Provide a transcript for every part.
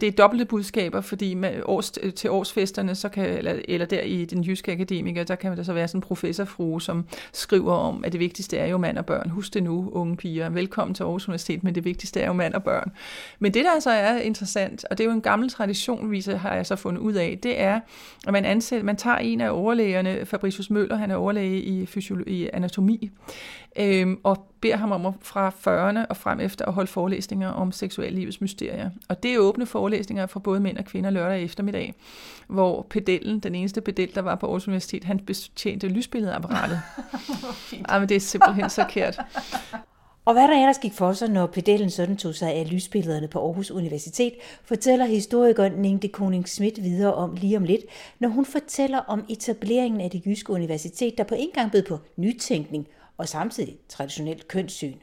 det er dobbelte budskaber, fordi med års, til årsfesterne, så kan, eller, eller der i den jyske akademiker, der kan der så være sådan en professorfrue, som skriver om, at det vigtigste er jo mand og børn. Husk det nu, unge piger. Velkommen til Aarhus Universitet, men det vigtigste er jo mand og børn. Men det, der så er interessant, og det er jo en gammel tradition, viser, har jeg så fundet ud af, det er, at man, ansætter, man tager en af overlægerne, Fabricius Møller, han er overlæge i, fysiologi, i anatomi, øhm, og beder ham om at, fra 40'erne og frem efter at holde forelæsninger om seksuallivets mysterier. Og det er åbne forelæsninger for både mænd og kvinder lørdag eftermiddag, hvor pedellen, den eneste pedel, der var på Aarhus Universitet, han betjente lysbilledapparatet. Ej, men det er simpelthen så kært. Og hvad der ellers gik for sig, når pedellen sådan tog sig af lysbillederne på Aarhus Universitet, fortæller historikeren Ningde Koning Schmidt videre om lige om lidt, når hun fortæller om etableringen af det jyske universitet, der på en gang bød på nytænkning og samtidig traditionelt kønssyn.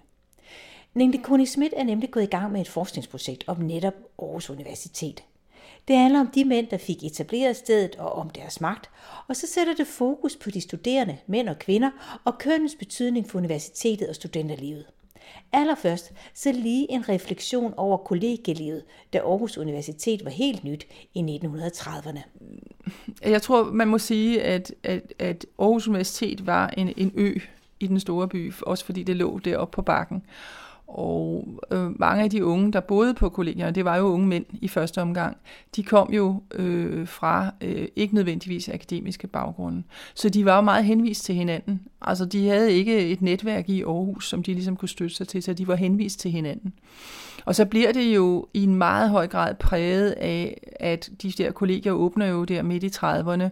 Ningde Kuni Schmidt er nemlig gået i gang med et forskningsprojekt om netop Aarhus Universitet. Det handler om de mænd, der fik etableret stedet og om deres magt, og så sætter det fokus på de studerende, mænd og kvinder, og kønnens betydning for universitetet og studenterlivet. Allerførst så lige en refleksion over kollegielivet, da Aarhus Universitet var helt nyt i 1930'erne. Jeg tror, man må sige, at, at, at Aarhus Universitet var en, en ø i den store by, også fordi det lå deroppe på bakken. Og øh, mange af de unge, der boede på kollegierne, det var jo unge mænd i første omgang, de kom jo øh, fra øh, ikke nødvendigvis akademiske baggrunde. Så de var jo meget henvist til hinanden. Altså de havde ikke et netværk i Aarhus, som de ligesom kunne støtte sig til, så de var henvist til hinanden. Og så bliver det jo i en meget høj grad præget af, at de der kollegier åbner jo der midt i 30'erne,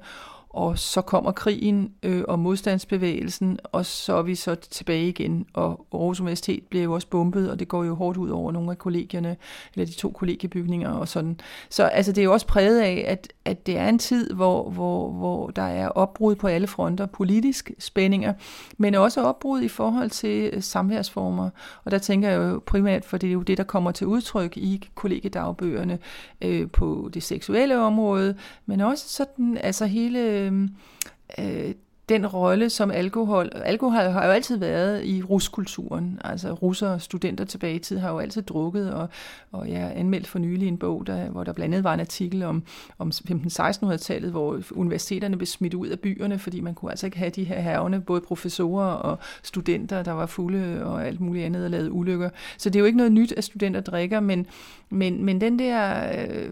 og så kommer krigen øh, og modstandsbevægelsen, og så er vi så tilbage igen, og Aarhus Universitet bliver jo også bombet, og det går jo hårdt ud over nogle af kollegierne, eller de to kollegiebygninger og sådan. Så altså, det er jo også præget af, at, at det er en tid, hvor, hvor, hvor der er opbrud på alle fronter, politisk spændinger, men også opbrud i forhold til øh, samværsformer. Og der tænker jeg jo primært, for det er jo det, der kommer til udtryk i kollegiedagbøgerne øh, på det seksuelle område, men også sådan, altså hele øh, øh, den rolle, som alkohol... Alkohol har jo altid været i ruskulturen. Altså russere og studenter tilbage i tid har jo altid drukket, og, og jeg anmeldte for nylig en bog, der, hvor der blandt andet var en artikel om, om 15-1600-tallet, hvor universiteterne blev smidt ud af byerne, fordi man kunne altså ikke have de her hervene, både professorer og studenter, der var fulde og alt muligt andet og lavede ulykker. Så det er jo ikke noget nyt, at studenter drikker, men, men, men den der øh,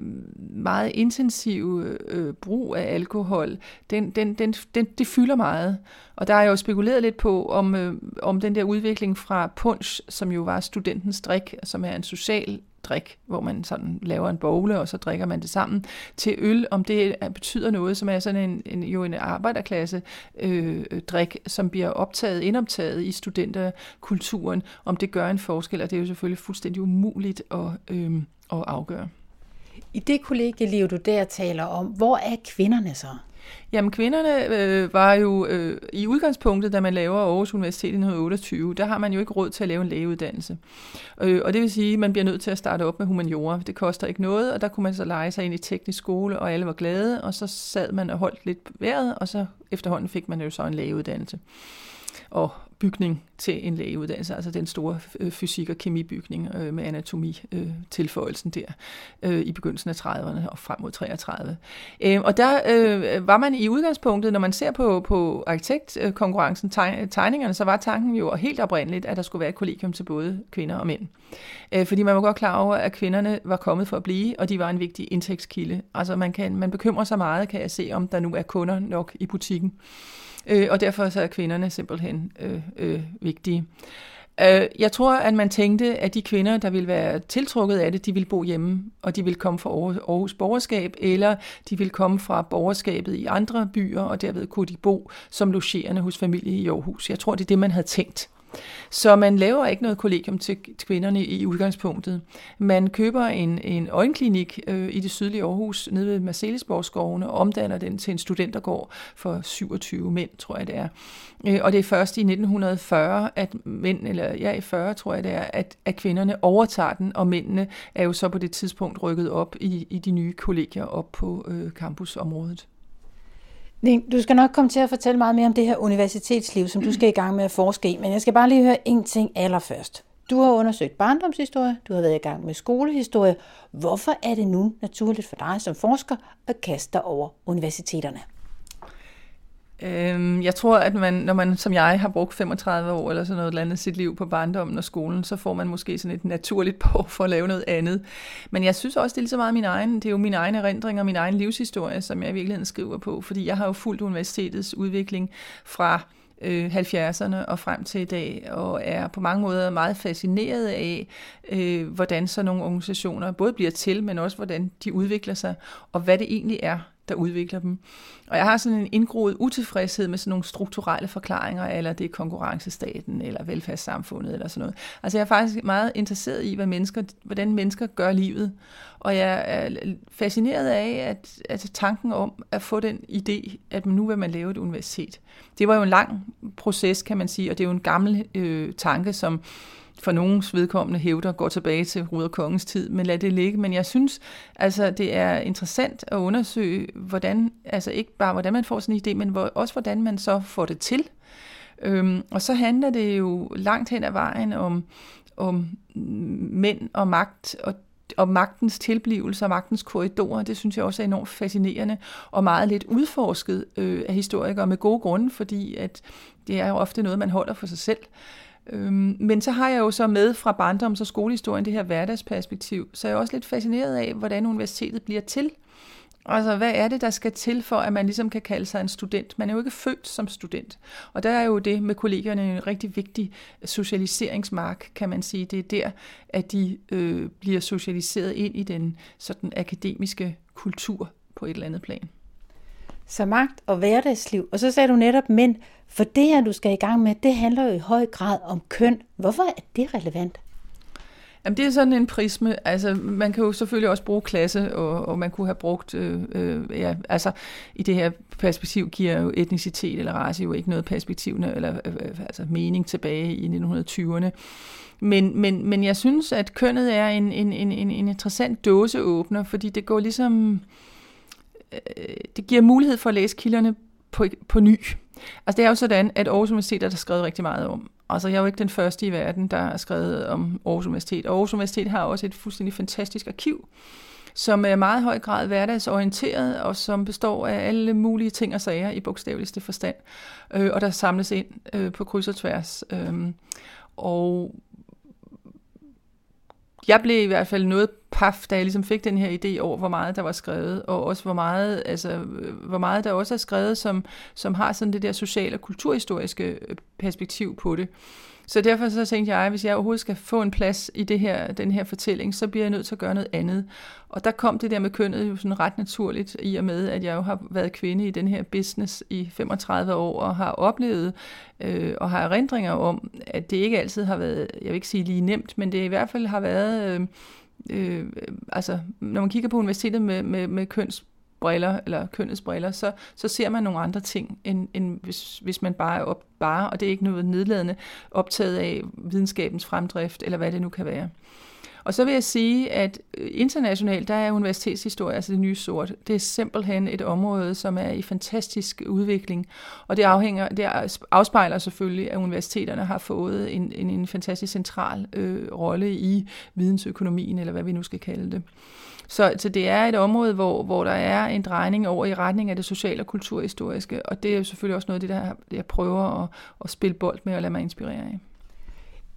meget intensive øh, brug af alkohol, den, den, den, den, det fylder meget. Og der er jo spekuleret lidt på, om, øh, om den der udvikling fra punch, som jo var studentens drik, som er en social drik, hvor man sådan laver en bogle, og så drikker man det sammen, til øl, om det betyder noget, som er sådan en, en jo en arbejderklasse øh, drik, som bliver optaget, indoptaget i studenterkulturen, om det gør en forskel, og det er jo selvfølgelig fuldstændig umuligt at, øh, at afgøre. I det kollegieliv, du der taler om, hvor er kvinderne så? Jamen kvinderne øh, var jo øh, i udgangspunktet, da man laver Aarhus Universitet i 1928, der har man jo ikke råd til at lave en lægeuddannelse. Øh, og det vil sige, at man bliver nødt til at starte op med humaniora. Det koster ikke noget, og der kunne man så lege sig ind i teknisk skole, og alle var glade, og så sad man og holdt lidt vejret, og så efterhånden fik man jo så en lægeuddannelse. Og bygning til en lægeuddannelse, altså den store øh, fysik- og kemibygning øh, med anatomi-tilføjelsen øh, der øh, i begyndelsen af 30'erne og frem mod 33. Øh, og der øh, var man i udgangspunktet, når man ser på, på arkitektkonkurrencen, teg, tegningerne, så var tanken jo helt oprindeligt, at der skulle være et kollegium til både kvinder og mænd. Øh, fordi man var godt klar over, at kvinderne var kommet for at blive, og de var en vigtig indtægtskilde. Altså man, kan, man bekymrer sig meget, kan jeg se, om der nu er kunder nok i butikken. Øh, og derfor så er kvinderne simpelthen øh, øh, vigtige. Øh, jeg tror, at man tænkte, at de kvinder, der ville være tiltrukket af det, de ville bo hjemme, og de ville komme fra Aarhus borgerskab, eller de ville komme fra borgerskabet i andre byer, og derved kunne de bo som logerende hos familie i Aarhus. Jeg tror, det er det, man havde tænkt. Så man laver ikke noget kollegium til kvinderne i udgangspunktet. Man køber en, en øjenklinik øh, i det sydlige Aarhus, nede ved Marcelisborgskovene, og omdanner den til en studentergård for 27 mænd, tror jeg det er. Øh, og det er først i 1940, at mænd, eller ja, i 40 tror jeg det er, at, at kvinderne overtager den, og mændene er jo så på det tidspunkt rykket op i, i de nye kollegier op på øh, campusområdet. Du skal nok komme til at fortælle meget mere om det her universitetsliv, som du skal i gang med at forske i, men jeg skal bare lige høre en ting allerførst. Du har undersøgt barndomshistorie, du har været i gang med skolehistorie. Hvorfor er det nu naturligt for dig som forsker at kaste dig over universiteterne? Øhm, jeg tror, at man, når man som jeg har brugt 35 år eller sådan noget andet sit liv på barndommen og skolen, så får man måske sådan et naturligt behov for at lave noget andet. Men jeg synes også, det er lige så meget min egen, det er jo min egen erindring og min egen livshistorie, som jeg i virkeligheden skriver på, fordi jeg har jo fulgt universitetets udvikling fra øh, 70'erne og frem til i dag, og er på mange måder meget fascineret af, øh, hvordan så nogle organisationer både bliver til, men også hvordan de udvikler sig, og hvad det egentlig er, der udvikler dem. Og jeg har sådan en indgroet utilfredshed med sådan nogle strukturelle forklaringer, eller det er konkurrencestaten, eller velfærdssamfundet, eller sådan noget. Altså jeg er faktisk meget interesseret i, hvad mennesker, hvordan mennesker gør livet. Og jeg er fascineret af, at, at tanken om at få den idé, at nu vil man lave et universitet. Det var jo en lang proces, kan man sige, og det er jo en gammel øh, tanke, som for nogens vedkommende hævder går tilbage til Ruder Kongens tid, men lad det ligge. Men jeg synes, altså, det er interessant at undersøge, hvordan, altså ikke bare hvordan man får sådan en idé, men hvor, også hvordan man så får det til. Øhm, og så handler det jo langt hen ad vejen om, om mænd og magt, og og magtens tilblivelse og magtens korridorer, det synes jeg også er enormt fascinerende og meget lidt udforsket øh, af historikere med gode grunde, fordi at det er jo ofte noget, man holder for sig selv. Øhm, men så har jeg jo så med fra barndoms- og skolehistorien det her hverdagsperspektiv, så jeg er også lidt fascineret af, hvordan universitetet bliver til. Altså, hvad er det, der skal til for, at man ligesom kan kalde sig en student? Man er jo ikke født som student. Og der er jo det med kollegerne en rigtig vigtig socialiseringsmark, kan man sige. Det er der, at de øh, bliver socialiseret ind i den sådan akademiske kultur på et eller andet plan. Så magt og hverdagsliv. Og så sagde du netop mænd, for det her, du skal i gang med, det handler jo i høj grad om køn. Hvorfor er det relevant? Jamen, det er sådan en prisme. Altså, man kan jo selvfølgelig også bruge klasse, og, og man kunne have brugt, øh, øh, ja, altså i det her perspektiv giver jo etnicitet eller race jo ikke noget perspektiv, eller øh, øh altså mening tilbage i 1920'erne. Men, men, men jeg synes, at kønnet er en, en, en, en interessant dåseåbner, fordi det går ligesom, øh, Øh, det giver mulighed for at læse kilderne på, på ny. Altså det er jo sådan, at Aarhus Universitet er der skrevet rigtig meget om. Altså jeg er jo ikke den første i verden, der har skrevet om Aarhus Universitet. Og Aarhus Universitet har også et fuldstændig fantastisk arkiv, som er meget høj grad hverdagsorienteret, og som består af alle mulige ting og sager i bogstaveligste forstand, øh, og der samles ind øh, på kryds og tværs. Øh, og jeg blev i hvert fald noget paf, da jeg ligesom fik den her idé over, hvor meget der var skrevet, og også hvor meget, altså, hvor meget der også er skrevet, som, som har sådan det der sociale og kulturhistoriske øh, perspektiv på det. Så derfor så tænkte jeg, at hvis jeg overhovedet skal få en plads i det her, den her fortælling, så bliver jeg nødt til at gøre noget andet. Og der kom det der med kønnet jo sådan ret naturligt, i og med, at jeg jo har været kvinde i den her business i 35 år, og har oplevet øh, og har erindringer om, at det ikke altid har været, jeg vil ikke sige lige nemt, men det i hvert fald har været... Øh, øh, altså, når man kigger på universitetet med, med, med køns briller, eller kønnets briller, så, så ser man nogle andre ting, end, end hvis, hvis man bare er op, bare, og det er ikke noget nedladende, optaget af videnskabens fremdrift, eller hvad det nu kan være. Og så vil jeg sige, at øh, internationalt, der er universitetshistorie, altså det nye sort, det er simpelthen et område, som er i fantastisk udvikling. Og det, afhænger, det afspejler selvfølgelig, at universiteterne har fået en, en, en fantastisk central øh, rolle i vidensøkonomien, eller hvad vi nu skal kalde det. Så, så det er et område, hvor, hvor der er en drejning over i retning af det sociale og kulturhistoriske, og det er jo selvfølgelig også noget af det, der jeg prøver at, at spille bold med og lade mig inspirere af.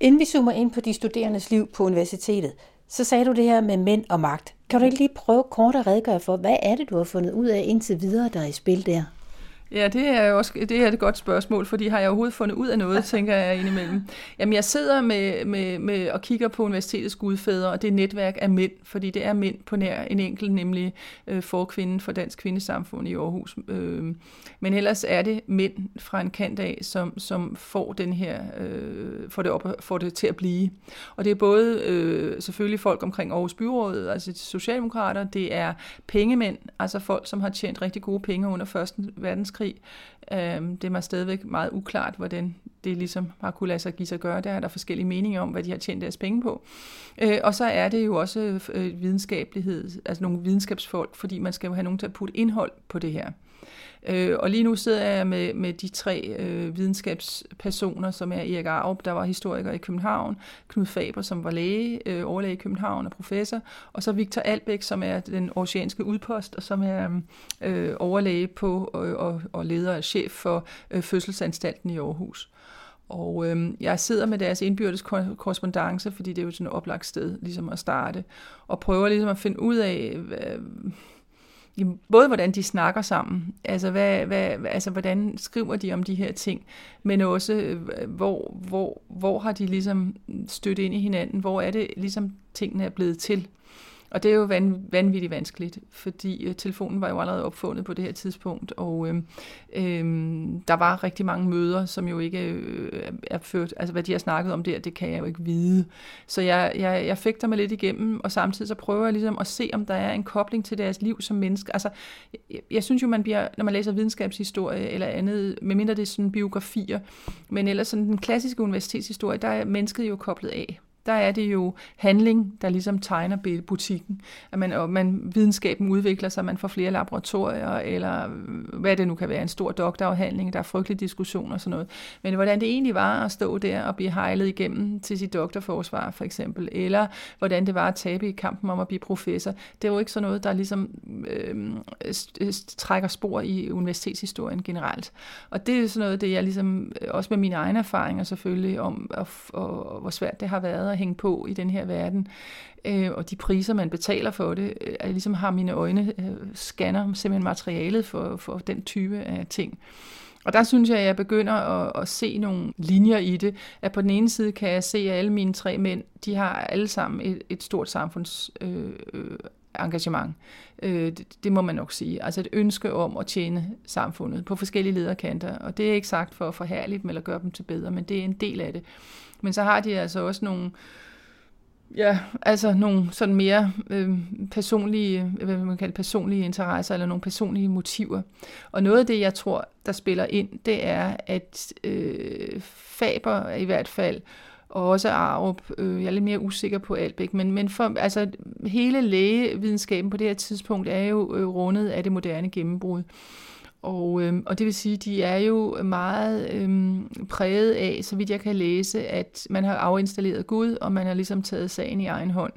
Inden vi zoomer ind på de studerendes liv på universitetet, så sagde du det her med mænd og magt. Kan du ikke lige prøve kort at redegøre for, hvad er det, du har fundet ud af indtil videre, der er i spil der? Ja, det er jo også det er et godt spørgsmål, fordi har jeg overhovedet fundet ud af noget, tænker jeg indimellem. Jamen, jeg sidder med, med, med og kigger på universitetets gudfædre, og det er netværk af mænd, fordi det er mænd på nær en enkelt, nemlig øh, forkvinden for Dansk Kvindesamfund i Aarhus. Øh, men ellers er det mænd fra en kant af, som, som får den her, øh, får, det op, får det til at blive. Og det er både øh, selvfølgelig folk omkring Aarhus Byråd, altså socialdemokrater, det er pengemænd, altså folk, som har tjent rigtig gode penge under Første Verdenskrig, verdenskrig. Øh, det er mig stadigvæk meget uklart, hvordan det ligesom har kunne lade sig give sig gøre. Der er der forskellige meninger om, hvad de har tjent deres penge på. Øh, og så er det jo også øh, videnskabelighed, altså nogle videnskabsfolk, fordi man skal jo have nogen til at putte indhold på det her. Øh, og lige nu sidder jeg med, med de tre øh, videnskabspersoner, som er Erik Arup, der var historiker i København, Knud Faber, som var læge, øh, overlæge i København og professor, og så Victor Albæk, som er den oceanske udpost, og som er øh, overlæge på øh, og, og leder og chef for øh, fødselsanstalten i Aarhus. Og øh, jeg sidder med deres indbyrdes korrespondence, fordi det er jo sådan et oplagt sted ligesom at starte, og prøver ligesom at finde ud af, hvad, både hvordan de snakker sammen, altså, hvad, hvad, altså hvordan skriver de om de her ting, men også øh, hvor, hvor, hvor har de ligesom stødt ind i hinanden, hvor er det ligesom tingene er blevet til. Og det er jo van, vanvittigt vanskeligt, fordi øh, telefonen var jo allerede opfundet på det her tidspunkt, og øh, øh, der var rigtig mange møder, som jo ikke øh, er ført, altså hvad de har snakket om der, det kan jeg jo ikke vide. Så jeg, jeg, jeg fægter mig lidt igennem, og samtidig så prøver jeg ligesom at se, om der er en kobling til deres liv som menneske. Altså, jeg, jeg synes jo, man bliver, når man læser videnskabshistorie eller andet, medmindre det er sådan biografier, men ellers sådan den klassiske universitetshistorie, der er mennesket jo koblet af der er det jo handling, der ligesom tegner butikken. At man, og man, videnskaben udvikler sig, man får flere laboratorier, eller hvad det nu kan være, en stor doktorafhandling, der er frygtelige diskussioner og sådan noget. Men hvordan det egentlig var at stå der og blive hejlet igennem til sit doktorforsvar, for eksempel, eller hvordan det var at tabe i kampen om at blive professor, det er jo ikke sådan noget, der ligesom øh, trækker spor i universitetshistorien generelt. Og det er sådan noget, det jeg ligesom, også med mine egne erfaringer selvfølgelig, om og, og, og hvor svært det har været at hænge på i den her verden. Øh, og de priser, man betaler for det, øh, er ligesom har mine øjne øh, scanner simpelthen materialet for, for den type af ting. Og der synes jeg, at jeg begynder at, at se nogle linjer i det. At på den ene side kan jeg se, at alle mine tre mænd, de har alle sammen et, et stort samfunds øh, øh, engagement. Øh, det, det må man nok sige. Altså et ønske om at tjene samfundet på forskellige lederkanter. Og det er ikke sagt for at forhærlige dem eller gøre dem til bedre, men det er en del af det. Men så har de altså også nogle, ja, altså nogle sådan mere øh, personlige, øh, hvad man kalde personlige interesser, eller nogle personlige motiver. Og noget af det, jeg tror, der spiller ind, det er, at øh, Faber i hvert fald, og også Arup, øh, jeg er lidt mere usikker på Albæk, men, men for, altså, hele lægevidenskaben på det her tidspunkt er jo øh, rundet af det moderne gennembrud. Og, øhm, og det vil sige, de er jo meget øhm, præget af, så vidt jeg kan læse, at man har afinstalleret Gud, og man har ligesom taget sagen i egen hånd.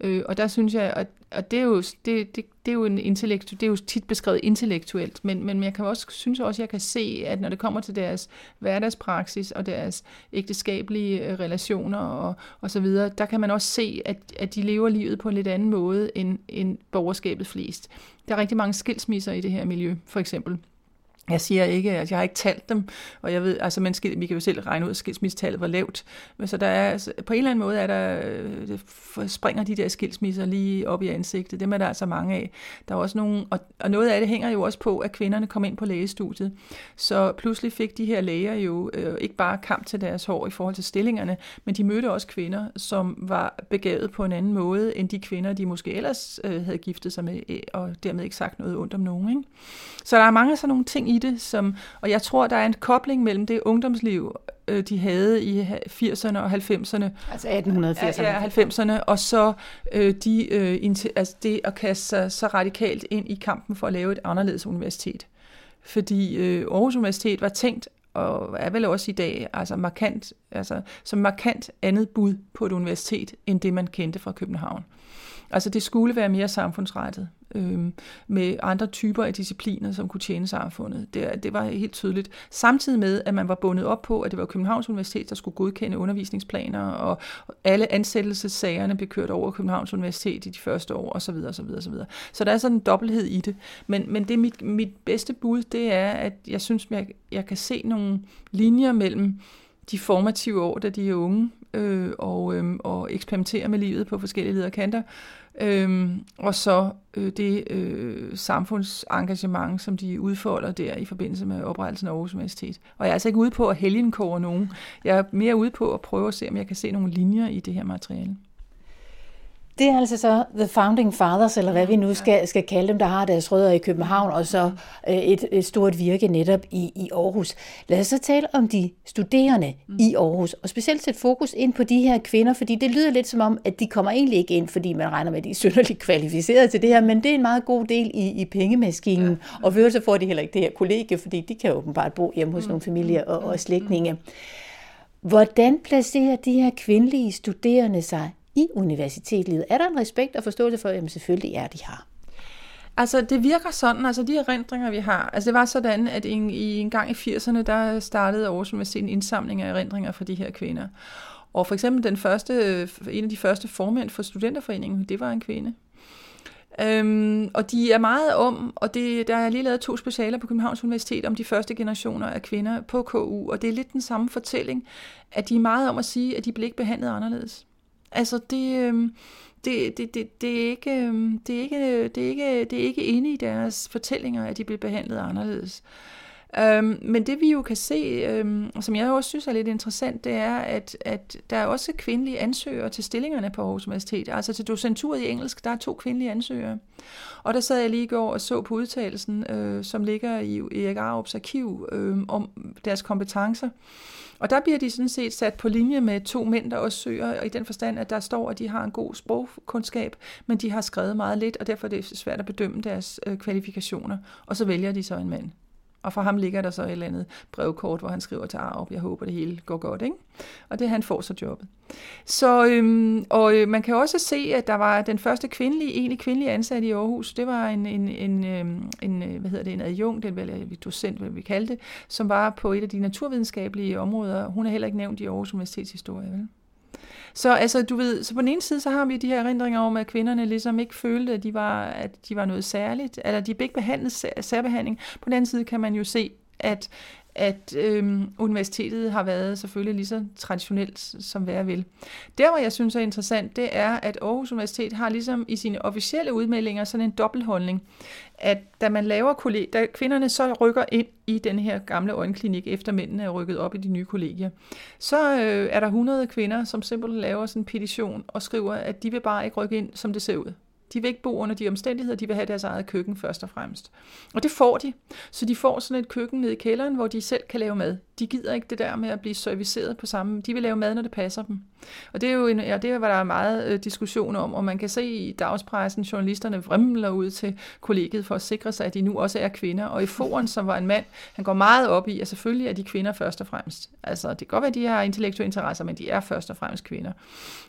Øh, og der synes jeg, at, og det er jo, det, det, det er jo en intellektu, det er jo tit beskrevet intellektuelt, men, men jeg kan også, synes også, at jeg kan se, at når det kommer til deres hverdagspraksis og deres ægteskabelige øh, relationer og, og så videre, der kan man også se, at, at de lever livet på en lidt anden måde end, end borgerskabet flest. Der er rigtig mange skilsmisser i det her miljø, for eksempel. Jeg siger ikke, at jeg har ikke talt dem, og jeg ved, altså man skal, vi kan jo selv regne ud, at skilsmissetallet var lavt. Men så der er, altså, på en eller anden måde er der, øh, springer de der skilsmisser lige op i ansigtet. Dem er der altså mange af. Der er også nogle, og, og noget af det hænger jo også på, at kvinderne kom ind på lægestudiet. Så pludselig fik de her læger jo øh, ikke bare kamp til deres hår i forhold til stillingerne, men de mødte også kvinder, som var begavet på en anden måde, end de kvinder, de måske ellers øh, havde giftet sig med, og dermed ikke sagt noget ondt om nogen. Ikke? Så der er mange sådan nogle ting i det, som, og jeg tror, der er en kobling mellem det ungdomsliv, øh, de havde i 80'erne og 90'erne. Altså 1880'erne. Ja, 90'erne, og så øh, de, øh, altså det at kaste sig så radikalt ind i kampen for at lave et anderledes universitet. Fordi øh, Aarhus Universitet var tænkt og er vel også i dag altså markant, altså, som markant andet bud på et universitet, end det man kendte fra København. Altså det skulle være mere samfundsrettet øh, med andre typer af discipliner, som kunne tjene samfundet. Det, det var helt tydeligt. Samtidig med, at man var bundet op på, at det var Københavns Universitet, der skulle godkende undervisningsplaner, og alle ansættelsessagerne blev kørt over Københavns Universitet i de første år, osv. osv., osv. Så der er sådan en dobbelthed i det. Men, men det er mit, mit bedste bud, det er, at jeg synes, jeg, jeg kan se nogle linjer mellem de formative år, da de er unge, øh, og, øh, og eksperimentere med livet på forskellige lederkanter, Øh, og så øh, det øh, samfundsengagement, som de udfolder der i forbindelse med oprettelsen af Aarhus Universitet. Og jeg er altså ikke ude på at helgenkåre nogen. Jeg er mere ude på at prøve at se, om jeg kan se nogle linjer i det her materiale. Det er altså så The Founding Fathers, eller hvad vi nu skal, skal kalde dem, der har deres rødder i København, og så øh, et, et stort virke netop i, i Aarhus. Lad os så tale om de studerende mm. i Aarhus, og specielt sætte fokus ind på de her kvinder, fordi det lyder lidt som om, at de kommer egentlig ikke ind, fordi man regner med, at de er synderligt kvalificerede til det her, men det er en meget god del i, i pengemaskinen, ja. og for så får de heller ikke det her kollegie, fordi de kan åbenbart bo hjemme hos mm. nogle familier og, og slægtninge. Hvordan placerer de her kvindelige studerende sig i universitetslivet? Er der en respekt og forståelse for, at selvfølgelig er de her? Altså, det virker sådan, altså de erindringer, vi har, altså det var sådan, at en, i en gang i 80'erne, der startede Aarhus Universitet en indsamling af erindringer for de her kvinder. Og for eksempel den første, en af de første formænd for studenterforeningen, det var en kvinde. Øhm, og de er meget om, og det, der er lige lavet to specialer på Københavns Universitet om de første generationer af kvinder på KU, og det er lidt den samme fortælling, at de er meget om at sige, at de blev ikke behandlet anderledes. Altså det, øhm, det, det, det, det, er ikke, øhm, det, er ikke, det, er ikke, det er ikke inde i deres fortællinger, at de blev behandlet anderledes. Øhm, men det vi jo kan se, øhm, som jeg også synes er lidt interessant, det er, at, at der er også kvindelige ansøgere til stillingerne på Aarhus Universitet. Altså til docenturet i engelsk, der er to kvindelige ansøgere. Og der sad jeg lige i går og så på udtalelsen, øh, som ligger i Erik Arups arkiv, øh, om deres kompetencer. Og der bliver de sådan set sat på linje med to mænd, der også søger, og i den forstand, at der står, at de har en god sprogkundskab, men de har skrevet meget lidt, og derfor er det svært at bedømme deres øh, kvalifikationer. Og så vælger de så en mand. Og for ham ligger der så et eller andet brevkort, hvor han skriver til Arup, jeg håber det hele går godt, ikke? Og det han får så jobbet. Så, øhm, og øh, man kan også se, at der var den første kvindelige, egentlig kvindelige ansatte i Aarhus, det var en, en, en, øhm, en øh, hvad hedder det, en adjunkt, eller vel, øh, docent, hvad vi kalde det, som var på et af de naturvidenskabelige områder. Hun er heller ikke nævnt i Aarhus Universitets historie, vel? Så altså, du ved, så på den ene side, så har vi de her erindringer om, at kvinderne ligesom ikke følte, at de var, at de var noget særligt, eller de blev ikke behandlet særbehandling. På den anden side kan man jo se, at at øhm, universitetet har været selvfølgelig lige så traditionelt som hvad vil. Der, hvor jeg synes er interessant, det er, at Aarhus Universitet har ligesom i sine officielle udmeldinger sådan en dobbeltholdning, at da man laver kolleg- da kvinderne så rykker ind i den her gamle øjenklinik, efter mændene er rykket op i de nye kollegier, så øh, er der 100 kvinder, som simpelthen laver sådan en petition og skriver, at de vil bare ikke rykke ind, som det ser ud. De vil ikke bo under de omstændigheder, de vil have deres eget køkken først og fremmest. Og det får de. Så de får sådan et køkken nede i kælderen, hvor de selv kan lave mad. De gider ikke det der med at blive serviceret på samme. De vil lave mad, når det passer dem. Og det er jo en, ja, det er, hvad der er meget øh, diskussion om, og man kan se i dagspressen, journalisterne vrimler ud til kollegiet for at sikre sig, at de nu også er kvinder. Og i foren, som var en mand, han går meget op i, at selvfølgelig er de kvinder først og fremmest. Altså, det kan godt være, at de har intellektuelle interesser, men de er først og fremmest kvinder.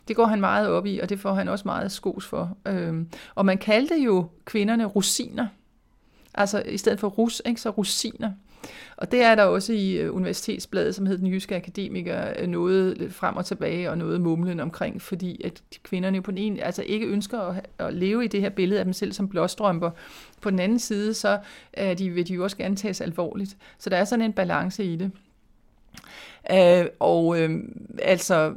Det går han meget op i, og det får han også meget skos for. Øhm, og man kaldte jo kvinderne rosiner. Altså i stedet for rus, ikke, så rosiner. Og det er der også i øh, universitetsbladet, som hedder Den Jyske Akademiker, øh, noget lidt frem og tilbage og noget mumlen omkring, fordi at kvinderne jo på den ene, altså ikke ønsker at, at leve i det her billede af dem selv som blåstrømper. På den anden side, så er de, vil de jo også gerne tages alvorligt. Så der er sådan en balance i det. Uh, og øh, altså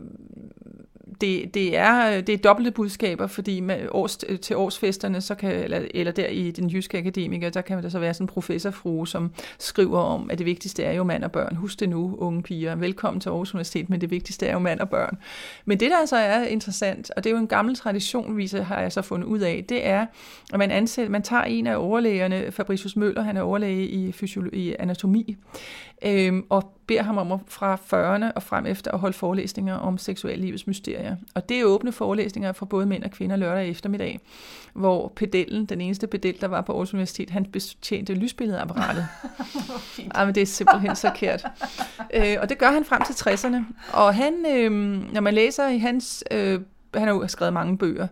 det, det, er, øh, det er dobbelte budskaber, fordi med års, øh, til årsfesterne, så kan, eller, eller der i den jyske akademiker, der kan der så være sådan en professorfrue, som skriver om, at det vigtigste er jo mand og børn. Husk det nu, unge piger. Velkommen til Aarhus Universitet, men det vigtigste er jo mand og børn. Men det, der så er interessant, og det er jo en gammel tradition, viser, har jeg så fundet ud af, det er, at man, ansætter, man tager en af overlægerne, Fabricius Møller, han er overlæge i, fysiologi, i anatomi, øhm, og beder ham om at, fra 40'erne og frem efter at holde forelæsninger om seksuallivets mysterier. Og det er åbne forelæsninger for både mænd og kvinder lørdag eftermiddag, hvor pedellen, den eneste pedel, der var på Aarhus Universitet, han betjente lysbilledapparatet. Ej, men det er simpelthen så kært. Øh, og det gør han frem til 60'erne. Og han, øh, når man læser i hans øh, han har jo skrevet mange bøger.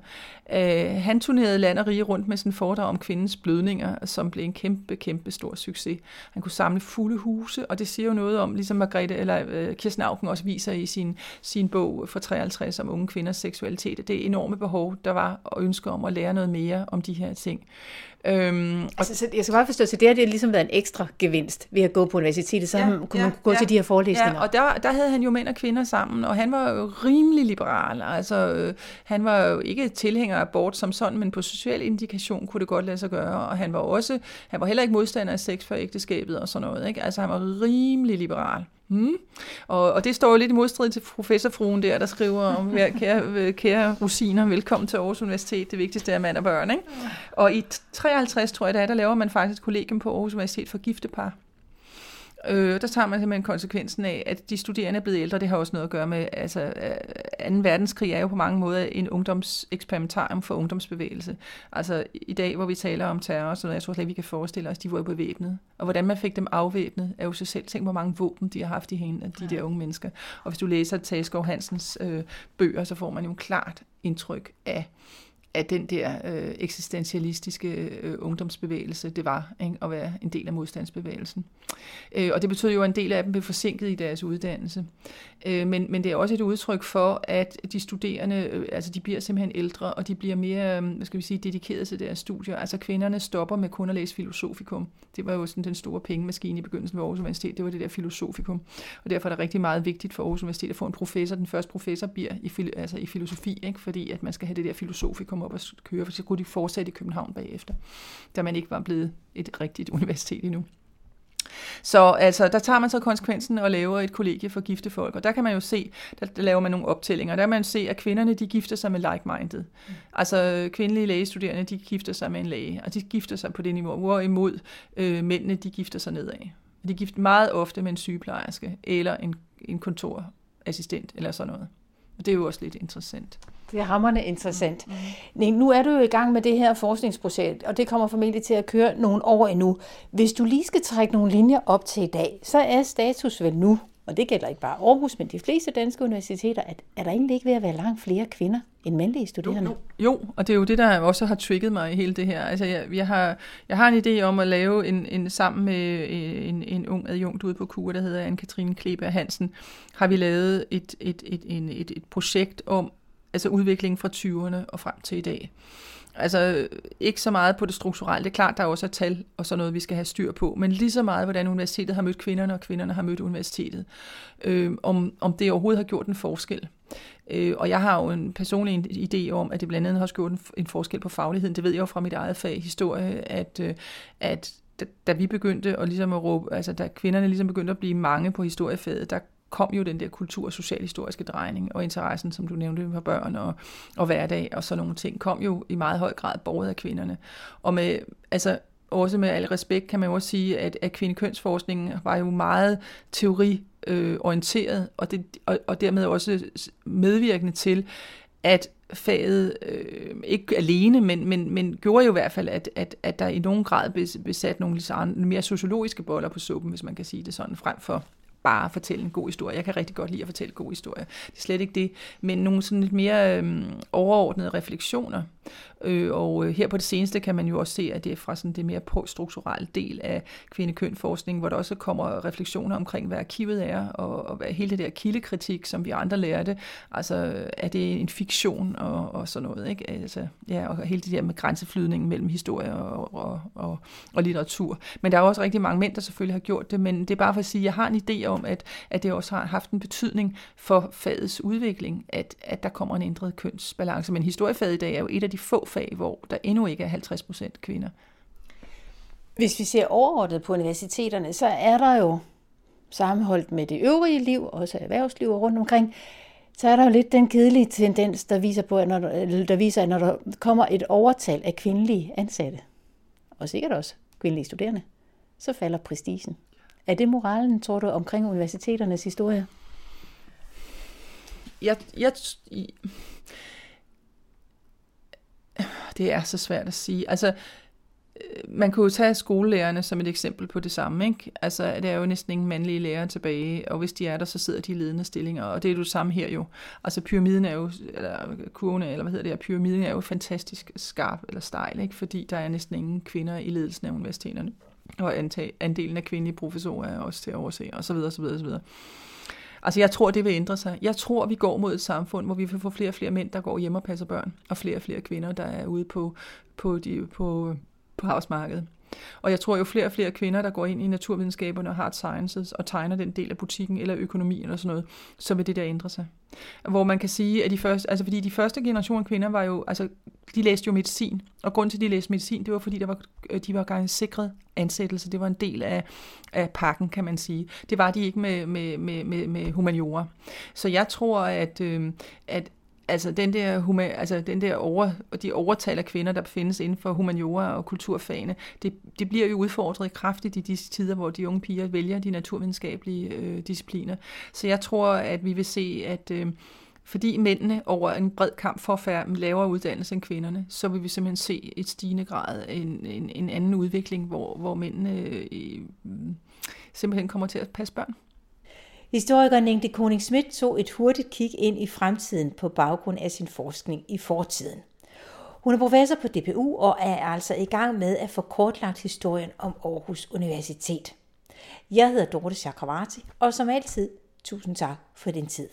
Uh, han turnerede land og rige rundt med sin foredrag om kvindens blødninger, som blev en kæmpe, kæmpe stor succes. Han kunne samle fulde huse, og det siger jo noget om, ligesom Margrethe, eller uh, Kirsten Auken også viser i sin, sin bog fra 53 om unge kvinders seksualitet, det enorme behov, der var og ønske om at lære noget mere om de her ting. Øhm, altså, så jeg skal bare forstå, så det har det ligesom været en ekstra gevinst ved at gå på universitetet, så ja, kunne ja, man gå ja, til de her forelæsninger. Ja, og der, der havde han jo mænd og kvinder sammen, og han var jo rimelig liberal. Altså, øh, han var jo ikke tilhænger af abort som sådan, men på social indikation kunne det godt lade sig gøre, og han var også, han var heller ikke modstander af sex for ægteskabet og sådan noget, ikke? Altså han var rimelig liberal. Hmm. Og, og det står jo lidt i modstrid til professorfruen der, der skriver om, kære, kære rosiner, velkommen til Aarhus Universitet, det vigtigste er mand og børn. Ikke? Og i 53, tror jeg, der, der laver man faktisk kollegium på Aarhus Universitet for giftepar. Øh, der tager man simpelthen konsekvensen af, at de studerende er blevet ældre. Det har også noget at gøre med, altså 2. verdenskrig er jo på mange måder en ungdomseksperimentarium for ungdomsbevægelse. Altså i dag, hvor vi taler om terror, så jeg tror slet ikke, vi kan forestille os, de var bevæbnet. Og hvordan man fik dem afvæbnet, er jo så selv. Tænk, hvor mange våben de har haft i hænderne, de der unge mennesker. Og hvis du læser Tageskov Hansens øh, bøger, så får man jo klart indtryk af af den der øh, eksistentialistiske øh, ungdomsbevægelse, det var ikke, at være en del af modstandsbevægelsen. Øh, og det betød jo, at en del af dem blev forsinket i deres uddannelse. Øh, men, men det er også et udtryk for, at de studerende, øh, altså de bliver simpelthen ældre, og de bliver mere, øh, hvad skal vi sige, dedikeret til deres studier. Altså kvinderne stopper med kun at læse filosofikum. Det var jo sådan den store pengemaskine i begyndelsen ved Aarhus Universitet, det var det der filosofikum. Og derfor er det rigtig meget vigtigt for Aarhus Universitet at få en professor. Den første professor bliver i, altså i filosofi, ikke? fordi at man skal have det der filosofikum op at køre, for så kunne de fortsætte i København bagefter, da man ikke var blevet et rigtigt universitet endnu. Så altså, der tager man så konsekvensen og laver et kollegie for gifte folk, og der kan man jo se, der, der laver man nogle optællinger, der kan man se, at kvinderne, de gifter sig med like-minded. Mm. Altså, kvindelige lægestuderende, de gifter sig med en læge, og de gifter sig på det niveau, hvorimod øh, mændene, de gifter sig nedad. De gifter meget ofte med en sygeplejerske, eller en, en kontorassistent, eller sådan noget. Og det er jo også lidt interessant. Det er hammerne interessant. Mm. Nu er du jo i gang med det her forskningsprojekt, og det kommer formentlig til at køre nogle år endnu. Hvis du lige skal trække nogle linjer op til i dag, så er status vel nu, og det gælder ikke bare Aarhus, men de fleste danske universiteter, at er der egentlig ikke ved at være langt flere kvinder end mandlige studerende? Jo, jo. jo, og det er jo det, der også har trigget mig i hele det her. Altså, jeg, jeg, har, jeg har en idé om at lave en, en sammen med en, en ung adjunkt ude på KUR, der hedder Anne-Katrine Kleber Hansen, har vi lavet et, et, et, et, et, et projekt om altså udviklingen fra 20'erne og frem til i dag. Altså ikke så meget på det strukturelle. Det er klart, der er også tal og sådan noget, vi skal have styr på. Men lige så meget, hvordan universitetet har mødt kvinderne, og kvinderne har mødt universitetet. Øh, om, om det overhovedet har gjort en forskel. Øh, og jeg har jo en personlig idé om, at det blandt andet har gjort en, en forskel på fagligheden. Det ved jeg jo fra mit eget fag, historie, at, øh, at da, da vi begyndte at, ligesom at råbe, altså da kvinderne ligesom begyndte at blive mange på historiefaget, der kom jo den der kultur- og socialhistoriske drejning, og interessen, som du nævnte, for børn og, og hverdag og sådan nogle ting, kom jo i meget høj grad borget af kvinderne. Og med, altså, også med al respekt kan man jo også sige, at, at kvindekønsforskningen var jo meget teoriorienteret, øh, og, det, og, og dermed også medvirkende til, at faget øh, ikke alene, men, men, men gjorde jo i hvert fald, at, at, at der i nogen grad besat nogle mere sociologiske boller på suppen, hvis man kan sige det sådan, frem for bare fortælle en god historie. Jeg kan rigtig godt lide at fortælle gode historier. Det er slet ikke det. Men nogle sådan lidt mere øh, overordnede refleksioner Øh, og øh, her på det seneste kan man jo også se, at det er fra sådan det mere poststrukturelle del af kvindekønforskning, hvor der også kommer refleksioner omkring, hvad arkivet er, og, og hvad hele det der kildekritik, som vi andre lærte, altså er det en fiktion og, og sådan noget, ikke? Altså, ja, og hele det der med grænseflydningen mellem historie og, og, og, og litteratur. Men der er også rigtig mange mænd, der selvfølgelig har gjort det, men det er bare for at sige, at jeg har en idé om, at, at det også har haft en betydning for fagets udvikling, at, at der kommer en ændret kønsbalance. Men historiefaget i dag er jo et af de få fag, hvor der endnu ikke er 50 procent kvinder. Hvis vi ser overordnet på universiteterne, så er der jo sammenholdt med det øvrige liv, også erhvervsliv rundt omkring, så er der jo lidt den kedelige tendens, der viser, på, at når, der viser, at når der kommer et overtal af kvindelige ansatte, og sikkert også kvindelige studerende, så falder prestigen. Er det moralen, tror du, omkring universiteternes historie? Jeg, jeg, det er så svært at sige. Altså, øh, man kunne jo tage skolelærerne som et eksempel på det samme. Ikke? Altså, der er jo næsten ingen mandlige lærere tilbage, og hvis de er der, så sidder de i ledende stillinger, og det er jo det samme her jo. Altså, pyramiden er jo, eller kurven, eller hvad hedder det her, pyramiden er jo fantastisk skarp eller stejl, ikke? fordi der er næsten ingen kvinder i ledelsen af universiteterne, og andelen af kvindelige professorer er også til at overse, og så videre, så videre, så videre. Altså jeg tror, det vil ændre sig. Jeg tror, vi går mod et samfund, hvor vi vil få flere og flere mænd, der går hjem og passer børn, og flere og flere kvinder, der er ude på, på, de, på, på arbejdsmarkedet. Og jeg tror jo flere og flere kvinder, der går ind i naturvidenskaberne og hard sciences og tegner den del af butikken eller økonomien eller sådan noget, så vil det der ændre sig. Hvor man kan sige, at de første, altså fordi de første generation kvinder var jo, altså de læste jo medicin, og grund til, at de læste medicin, det var fordi, der var, øh, de var gang sikret ansættelse. Det var en del af, af pakken, kan man sige. Det var de ikke med, med, med, med, med humaniora. Så jeg tror, at, øh, at altså den der, huma, altså den der over, de overtal af kvinder, der findes inden for humaniora og kulturfagene, det, det bliver jo udfordret kraftigt i disse tider, hvor de unge piger vælger de naturvidenskabelige øh, discipliner. Så jeg tror, at vi vil se, at øh, fordi mændene over en bred kamp får færre, lavere uddannelse end kvinderne, så vil vi simpelthen se et stigende grad en, en, en anden udvikling, hvor, hvor mændene øh, simpelthen kommer til at passe børn. Historikeren Inge Koning Schmidt tog et hurtigt kig ind i fremtiden på baggrund af sin forskning i fortiden. Hun er professor på DPU og er altså i gang med at få kortlagt historien om Aarhus Universitet. Jeg hedder Dorte Chakravarti, og som altid, tusind tak for din tid.